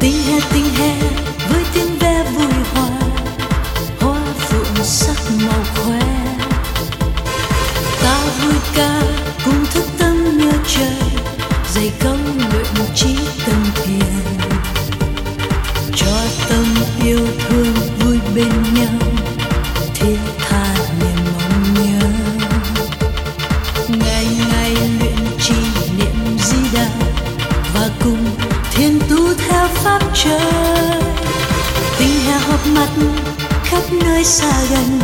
tình hè tình hè với tiếng ve vui hoa hoa phượng sắc màu khoe. Ta vui ca cùng thức tâm nhớ trời, dày câu luyện trí tâm thiền. Cho tâm yêu thương trời. Tình hè hợp mặt khắp nơi xa gần.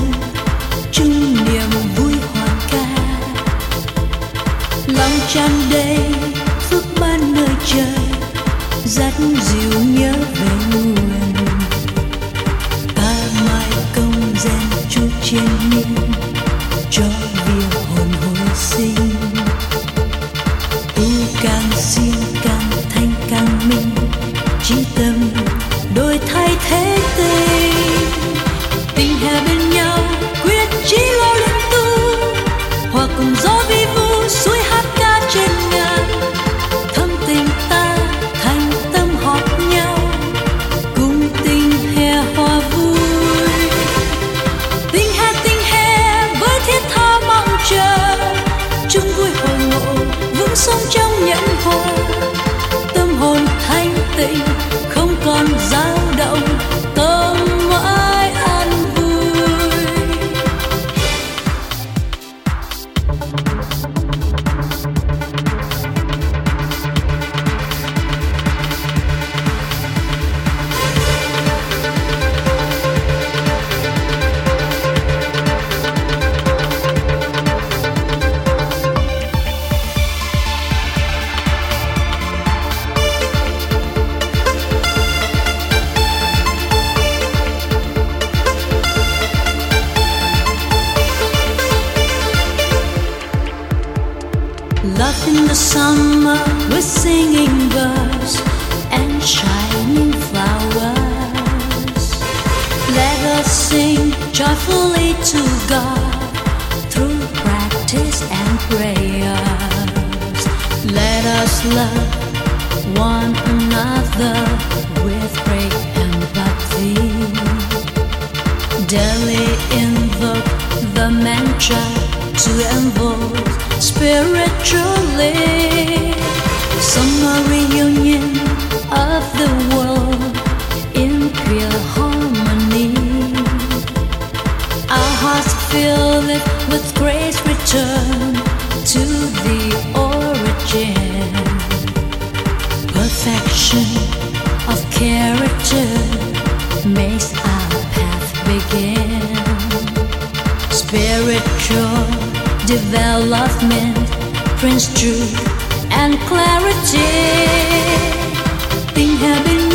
Love in the summer with singing birds and shining flowers. Let us sing joyfully to God through practice and prayers. Let us love one another with great empathy. Daily invoke the mantra to invoke spiritually. Summer reunion of the world in pure harmony. Our hearts fill it with grace, return to the origin. Perfection of character makes our path begin. Spiritual development brings truth and clarity. Things have been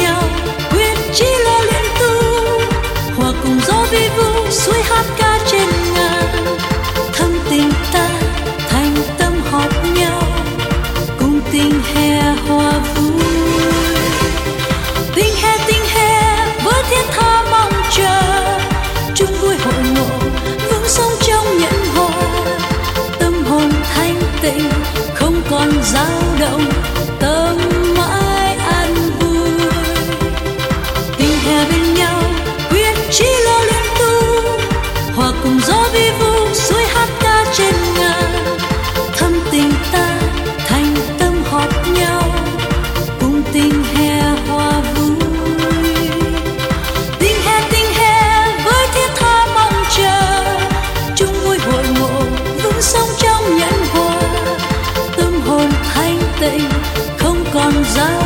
tình không còn giá